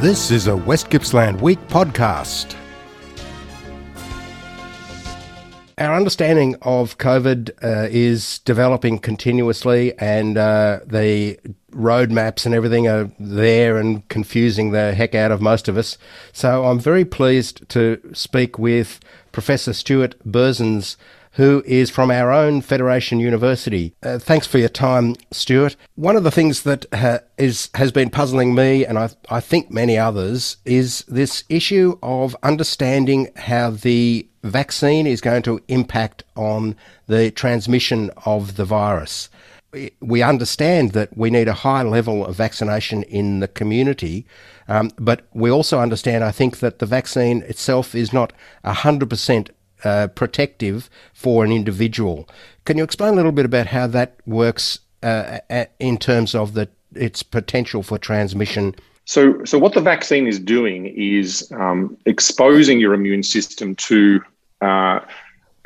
This is a West Gippsland Week podcast. Our understanding of COVID uh, is developing continuously, and uh, the roadmaps and everything are there and confusing the heck out of most of us. So I'm very pleased to speak with Professor Stuart Berzins who is from our own Federation University. Uh, thanks for your time, Stuart. One of the things that ha- is, has been puzzling me, and I, I think many others, is this issue of understanding how the vaccine is going to impact on the transmission of the virus. We understand that we need a high level of vaccination in the community, um, but we also understand, I think, that the vaccine itself is not 100% uh, protective for an individual. Can you explain a little bit about how that works uh, in terms of the its potential for transmission? So, so what the vaccine is doing is um, exposing your immune system to uh,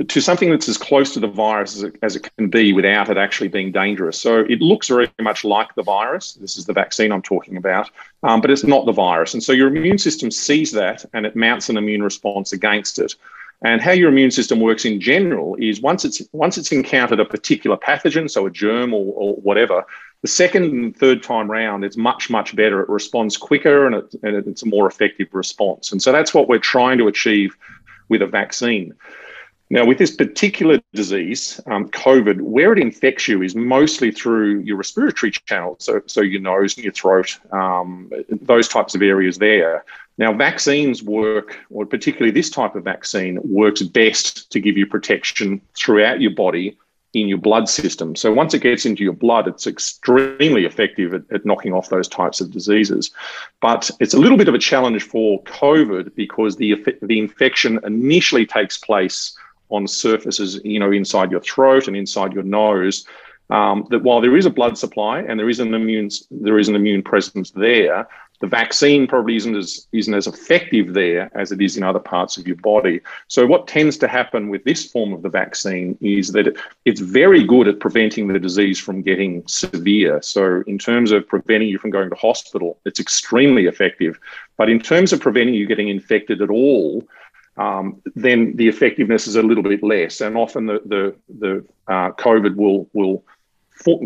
to something that's as close to the virus as it, as it, can be without it actually being dangerous. So it looks very much like the virus. This is the vaccine I'm talking about, um, but it's not the virus. And so your immune system sees that and it mounts an immune response against it. And how your immune system works in general is once it's once it's encountered a particular pathogen, so a germ or, or whatever, the second and third time round, it's much much better. It responds quicker and, it, and it's a more effective response. And so that's what we're trying to achieve with a vaccine. Now, with this particular disease, um, COVID, where it infects you is mostly through your respiratory channel, so, so your nose and your throat, um, those types of areas there. Now, vaccines work, or particularly this type of vaccine, works best to give you protection throughout your body in your blood system. So once it gets into your blood, it's extremely effective at, at, knocking off those types of diseases. But it's a little bit of a challenge for COVID because the the infection initially takes place on surfaces, you know, inside your throat and inside your nose. Um, that while there is a blood supply and there is an immune there is an immune presence there, the vaccine probably isn't as isn't as effective there as it is in other parts of your body. So what tends to happen with this form of the vaccine is that it's very good at preventing the disease from getting severe. So in terms of preventing you from going to hospital, it's extremely effective. But in terms of preventing you getting infected at all, um, then the effectiveness is a little bit less, and often the the the uh, COVID will will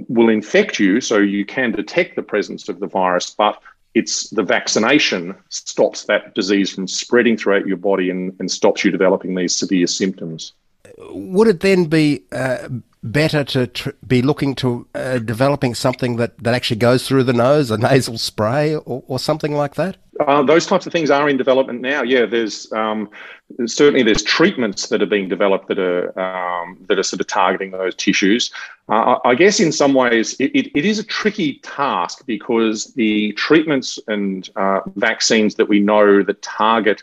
will infect you, so you can detect the presence of the virus, but it's the vaccination stops that disease from spreading throughout your body and, and stops you developing these severe symptoms. Would it then be uh, better to tr- be looking to uh, developing something that, that actually goes through the nose, a nasal spray or, or something like that? Uh, those types of things are in development now. Yeah, there's um, certainly there's treatments that are being developed that are um, that are sort of targeting those tissues. Uh, I guess in some ways it, it, it is a tricky task because the treatments and uh, vaccines that we know that target,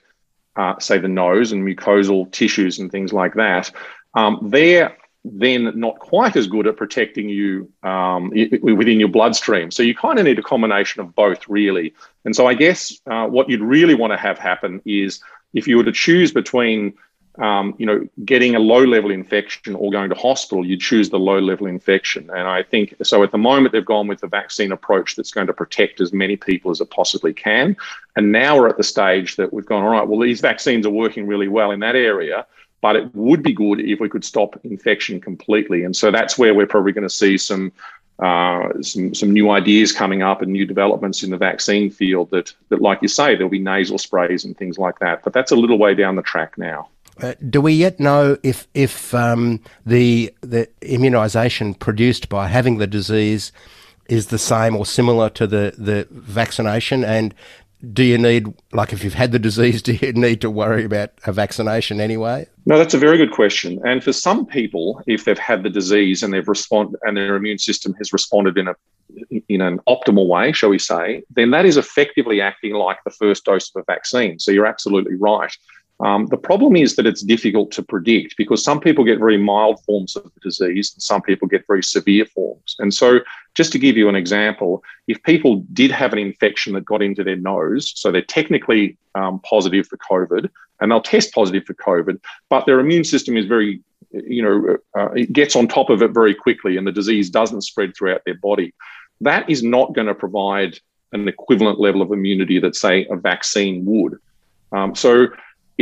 uh, say, the nose and mucosal tissues and things like that, um, they're then not quite as good at protecting you um, within your bloodstream. So you kind of need a combination of both, really. And so I guess uh, what you'd really want to have happen is if you were to choose between um, you know, getting a low level infection or going to hospital, you choose the low level infection. And I think so at the moment, they've gone with the vaccine approach that's going to protect as many people as it possibly can. And now we're at the stage that we've gone, all right, well, these vaccines are working really well in that area but it would be good if we could stop infection completely. And so that's where we're probably going to see some uh, some some new ideas coming up and new developments in the vaccine field that that, like you say, there'll be nasal sprays and things like that. But that's a little way down the track now. Uh, do we yet know if if um, the the immunisation produced by having the disease is the same or similar to the, the vaccination? And do you need, like, if you've had the disease, do you need to worry about a vaccination anyway? No, that's a very good question. And for some people, if they've had the disease and they've responded and their immune system has responded in a in an optimal way, shall we say, then that is effectively acting like the first dose of a vaccine. So you're absolutely right. Um, the problem is that it's difficult to predict because some people get very mild forms of the disease and some people get very severe forms. And so, just to give you an example, if people did have an infection that got into their nose, so they're technically um, positive for COVID and they'll test positive for COVID, but their immune system is very, you know, uh, it gets on top of it very quickly and the disease doesn't spread throughout their body, that is not going to provide an equivalent level of immunity that, say, a vaccine would. Um, so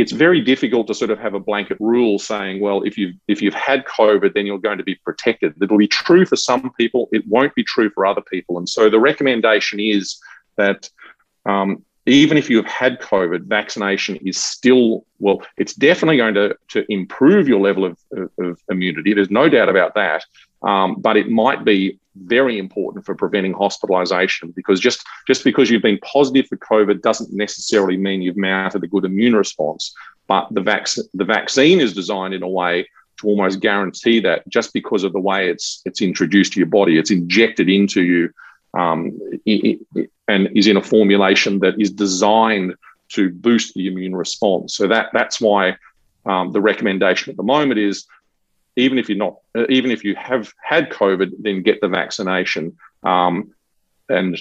it's very difficult to sort of have a blanket rule saying, well, if you've if you've had COVID, then you're going to be protected. It'll be true for some people, it won't be true for other people. And so the recommendation is that um, even if you've had COVID, vaccination is still, well, it's definitely going to, to improve your level of, of, of immunity. There's no doubt about that. Um, but it might be very important for preventing hospitalization because just, just because you've been positive for COVID doesn't necessarily mean you've mounted a good immune response. But the, vac- the vaccine is designed in a way to almost guarantee that just because of the way it's, it's introduced to your body, it's injected into you um, it, it, and is in a formulation that is designed to boost the immune response. So that that's why um, the recommendation at the moment is even if you're not, uh, even if you have had COVID, then get the vaccination. Um, and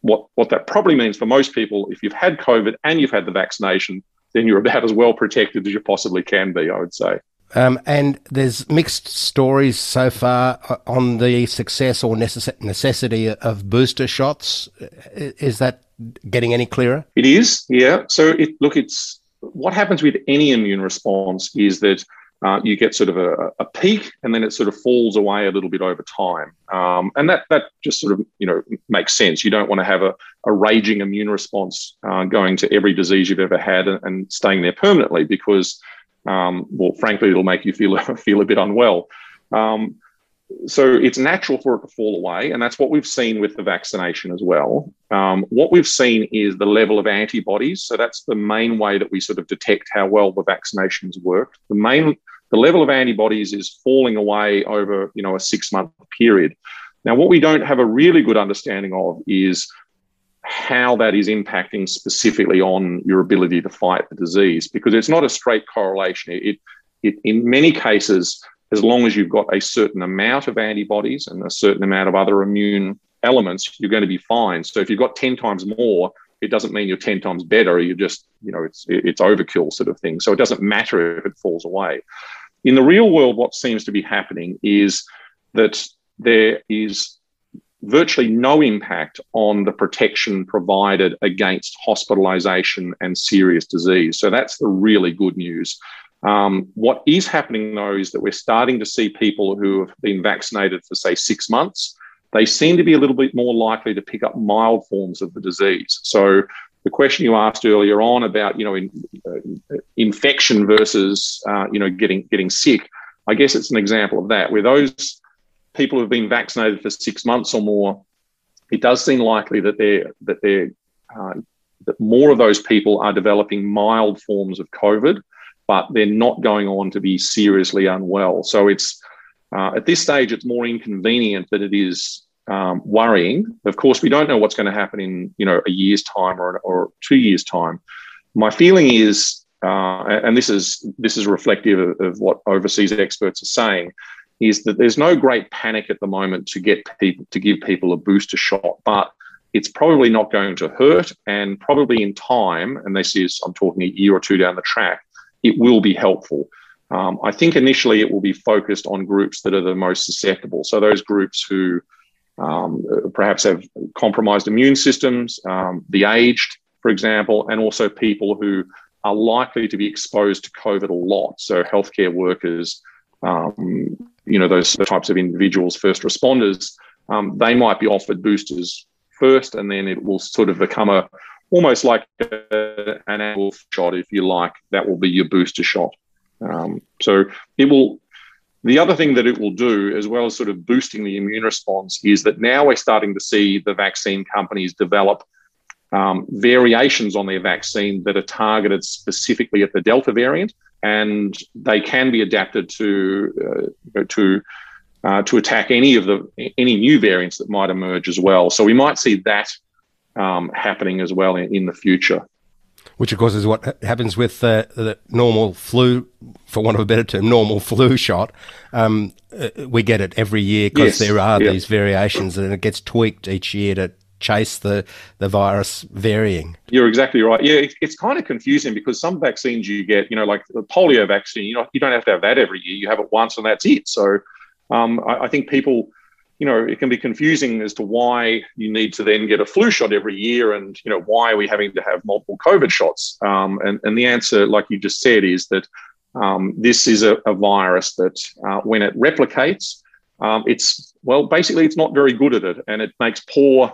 what what that probably means for most people, if you've had COVID and you've had the vaccination, then you're about as well protected as you possibly can be. I would say. Um, and there's mixed stories so far uh, on the success or necess- necessity of booster shots. Is that getting any clearer? It is, yeah. So it, look, it's what happens with any immune response is that uh, you get sort of a, a, peak and then it sort of falls away a little bit over time. Um, and that that just sort of you know makes sense. You don't want to have a, a raging immune response uh, going to every disease you've ever had and, and staying there permanently because um, well, frankly, it'll make you feel feel a bit unwell. Um, so it's natural for it to fall away, and that's what we've seen with the vaccination as well. Um, what we've seen is the level of antibodies. So that's the main way that we sort of detect how well the vaccinations worked. The main the level of antibodies is falling away over you know a six month period. Now, what we don't have a really good understanding of is how that is impacting specifically on your ability to fight the disease because it's not a straight correlation. It, it, in many cases, as long as you've got a certain amount of antibodies and a certain amount of other immune elements, you're going to be fine. So if you've got 10 times more, it doesn't mean you're 10 times better. You're just, you know, it's, it's overkill sort of thing. So it doesn't matter if it falls away. In the real world, what seems to be happening is that there is virtually no impact on the protection provided against hospitalization and serious disease. So that's the really good news. Um, what is happening though is that we're starting to see people who have been vaccinated for, say, six months. They seem to be a little bit more likely to pick up mild forms of the disease. So the question you asked earlier on about, you know, in, uh, infection versus, uh, you know, getting getting sick, I guess it's an example of that, where those people who've been vaccinated for six months or more, it does seem likely that they're that they're uh, that more of those people are developing mild forms of COVID, but they're not going on to be seriously unwell. So it's uh, at this stage it's more inconvenient than it is um, worrying. Of course, we don't know what's going to happen in you know a year's time or or two years time. My feeling is. Uh, and this is this is reflective of, of what overseas experts are saying is that there's no great panic at the moment to get people to give people a booster shot, but it's probably not going to hurt, and probably in time, and this is I'm talking a year or two down the track, it will be helpful. Um, I think initially it will be focused on groups that are the most susceptible. So those groups who um, perhaps have compromised immune systems, um, the aged, for example, and also people who are likely to be exposed to COVID a lot. So healthcare workers, um, you know, those types of individuals, first responders, um, they might be offered boosters first, and then it will sort of become a almost like a, an annual shot, if you like. That will be your booster shot. Um, so it will. The other thing that it will do, as well as sort of boosting the immune response, is that now we're starting to see the vaccine companies develop um, variations on their vaccine that are targeted specifically at the Delta variant and they can be adapted to uh, to uh, to attack any of the any new variants that might emerge as well. So we might see that um, happening as well in, in, the future. Which, of course, is what happens with uh, the normal flu, for want of a better term, normal flu shot. Um, uh, we get it every year because yes. there are these variations, and it gets tweaked each year to chase the, the virus varying. You're exactly right. Yeah, it's kind of confusing because some vaccines you get, you know, like the polio vaccine, you know, you don't have to have that every year. You have it once and that's it. So um, I, I, think people you know, it can be confusing as to why you need to then get a flu shot every year and, you know, why are we having to have multiple COVID shots? Um, and, and the answer, like you just said, is that um, this is a, a virus that uh, when it replicates, um, it's, well, basically, it's not very good at it and it makes poor.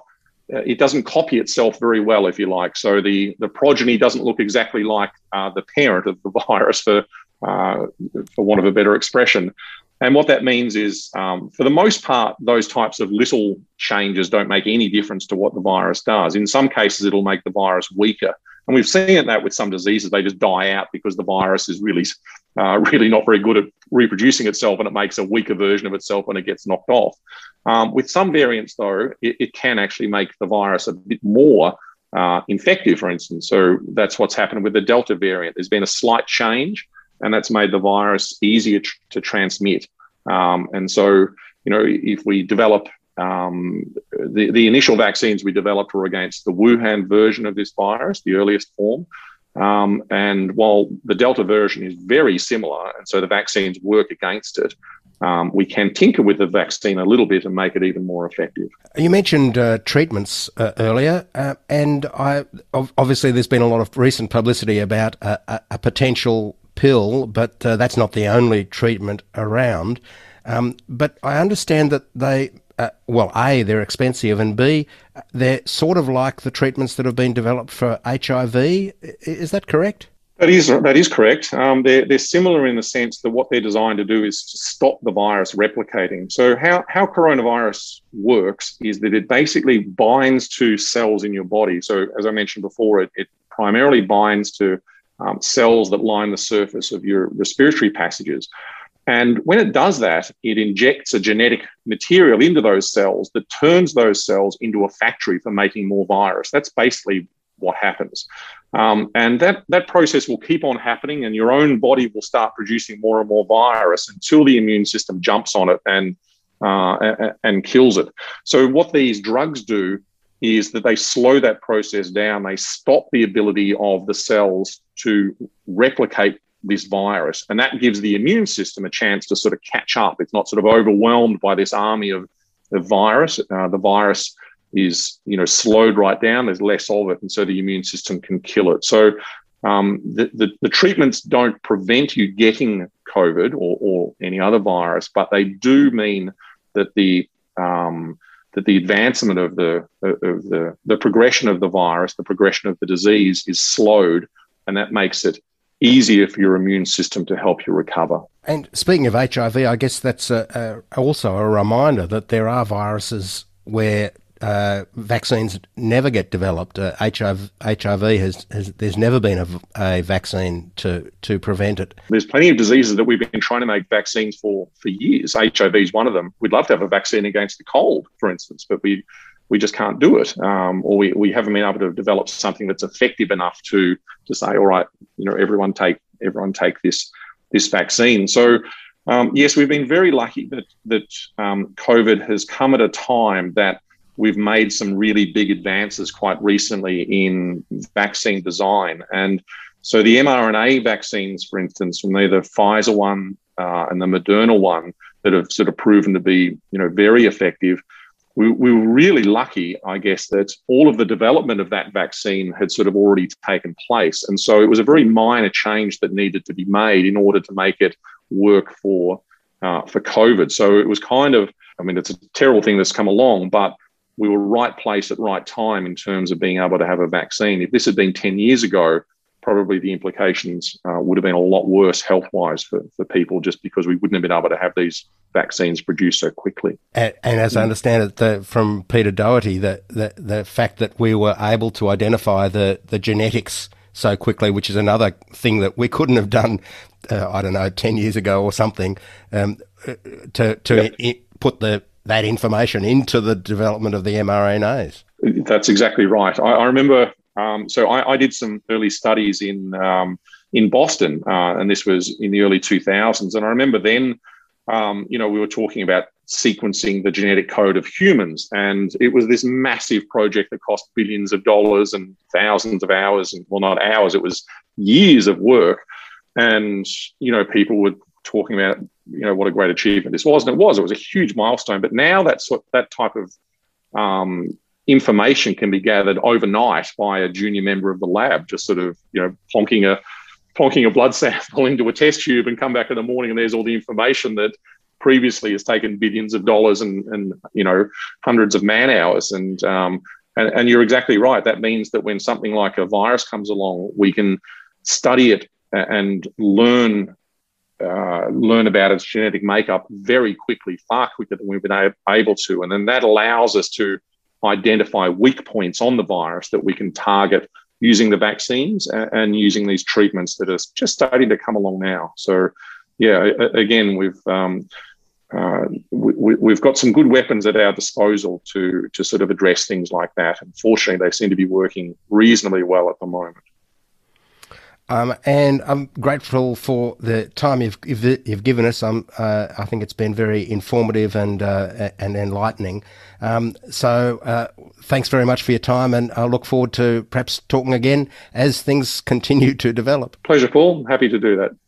Uh, it doesn't copy itself very well, if you like. So the, the progeny doesn't look exactly like uh, the parent of the virus, for uh, for want of a better expression. And what that means is, um, for the most part, those types of little changes don't make any difference to what the virus does. In some cases, it'll make the virus weaker. And we've seen that with some diseases, they just die out because the virus is really, uh, really not very good at reproducing itself and it makes a weaker version of itself when it gets knocked off. Um, with some variants, though, it, it, can actually make the virus a bit more uh, infective, for instance. So that's what's happened with the Delta variant. There's been a slight change and that's made the virus easier tr- to transmit. Um, and so, you know, if we develop um, the, the initial vaccines we developed were against the Wuhan version of this virus, the earliest form. Um, and while the Delta version is very similar, and so the vaccines work against it, um, we can tinker with the vaccine a little bit and make it even more effective. You mentioned uh, treatments uh, earlier, uh, and I obviously there's been a lot of recent publicity about a, a potential pill, but uh, that's not the only treatment around. Um, but I understand that they, uh, well, A, they're expensive, and B, they're sort of like the treatments that have been developed for HIV. Is that correct? That is that is correct. Um, they're they're similar in the sense that what they're designed to do is to stop the virus replicating. So how how coronavirus works is that it basically binds to cells in your body. So as I mentioned before, it, it primarily binds to um, cells that line the surface of your respiratory passages. And when it does that, it injects a genetic material into those cells that turns those cells into a factory for making more virus. That's basically what happens. Um, and that, that process will keep on happening, and your own body will start producing more and more virus until the immune system jumps on it and, uh, and kills it. So, what these drugs do is that they slow that process down. They stop the ability of the cells to replicate this virus. And that gives the immune system a chance to sort of catch up. It's not sort of overwhelmed by this army of the virus. Uh, the virus is, you know, slowed right down. There's less of it. And so the immune system can kill it. So um, the, the, the, treatments don't prevent you getting COVID or, or, any other virus, but they do mean that the um, that the advancement of the of the the progression of the virus, the progression of the disease, is slowed, and that makes it easier for your immune system to help you recover. And speaking of HIV, I guess that's a, a, also a reminder that there are viruses where uh, vaccines never get developed. Uh, HIV, HIV has, has, there's never been a, a, vaccine to to prevent it. There's plenty of diseases that we've been trying to make vaccines for for years. HIV is one of them. We'd love to have a vaccine against the cold, for instance, but we we just can't do it, um, or we, we haven't been able to develop something that's effective enough to to say, all right, you know, everyone take everyone take this this vaccine. So. Um, yes, we've been very lucky that that um, COVID has come at a time that we've made some really big advances quite recently in vaccine design. And so the mRNA vaccines, for instance, from the Pfizer one uh, and the Moderna one, that have sort of proven to be, you know, very effective. We, we were really lucky, I guess, that all of the development of that vaccine had sort of already taken place. And so it was a very minor change that needed to be made in order to make it work for uh, for COVID. So it was kind of, I mean, it's a terrible thing that's come along, but we were right place at right time in terms of being able to have a vaccine. If this had been 10 years ago, probably the implications uh, would have been a lot worse health wise for, for people just because we wouldn't have been able to have these vaccines produced so quickly. And, and as I understand it the, from Peter Doherty, the, the, the fact that we were able to identify the, the genetics so quickly, which is another thing that we couldn't have done, uh, I don't know, 10 years ago or something, um, uh, to, to yep. put the that information into the development of the mRNAs. That's exactly right. I, I remember. Um, so I, I, did some early studies in um, in Boston, uh, and this was in the early 2000s. And I remember then, um, you know, we were talking about sequencing the genetic code of humans, and it was this massive project that cost billions of dollars and thousands of hours, and well, not hours, it was years of work. And you know, people would talking about you know what a great achievement this was, and it was. It was a huge milestone. But now that's what that type of um, information can be gathered overnight by a junior member of the lab, just sort of you know plonking a plonking a blood sample into a test tube and come back in the morning and there's all the information that previously has taken billions of dollars and, and you know hundreds of man hours and, um, and and you're exactly right that means that when something like a virus comes along we can study it and learn uh, learn about its genetic makeup very quickly, far quicker than we've been able to. And then that allows us to identify weak points on the virus that we can target using the vaccines and, using these treatments that are just starting to come along now. So, yeah, again, we've um, uh, we, have got some good weapons at our disposal to to sort of address things like that. Unfortunately, they seem to be working reasonably well at the moment. Um, and I'm grateful for the time you've you've, given us. Um, uh, I think it's been very informative and uh, and enlightening. Um, so uh, thanks very much for your time, and I look forward to perhaps talking again as things continue to develop. Pleasure, Paul. Happy to do that.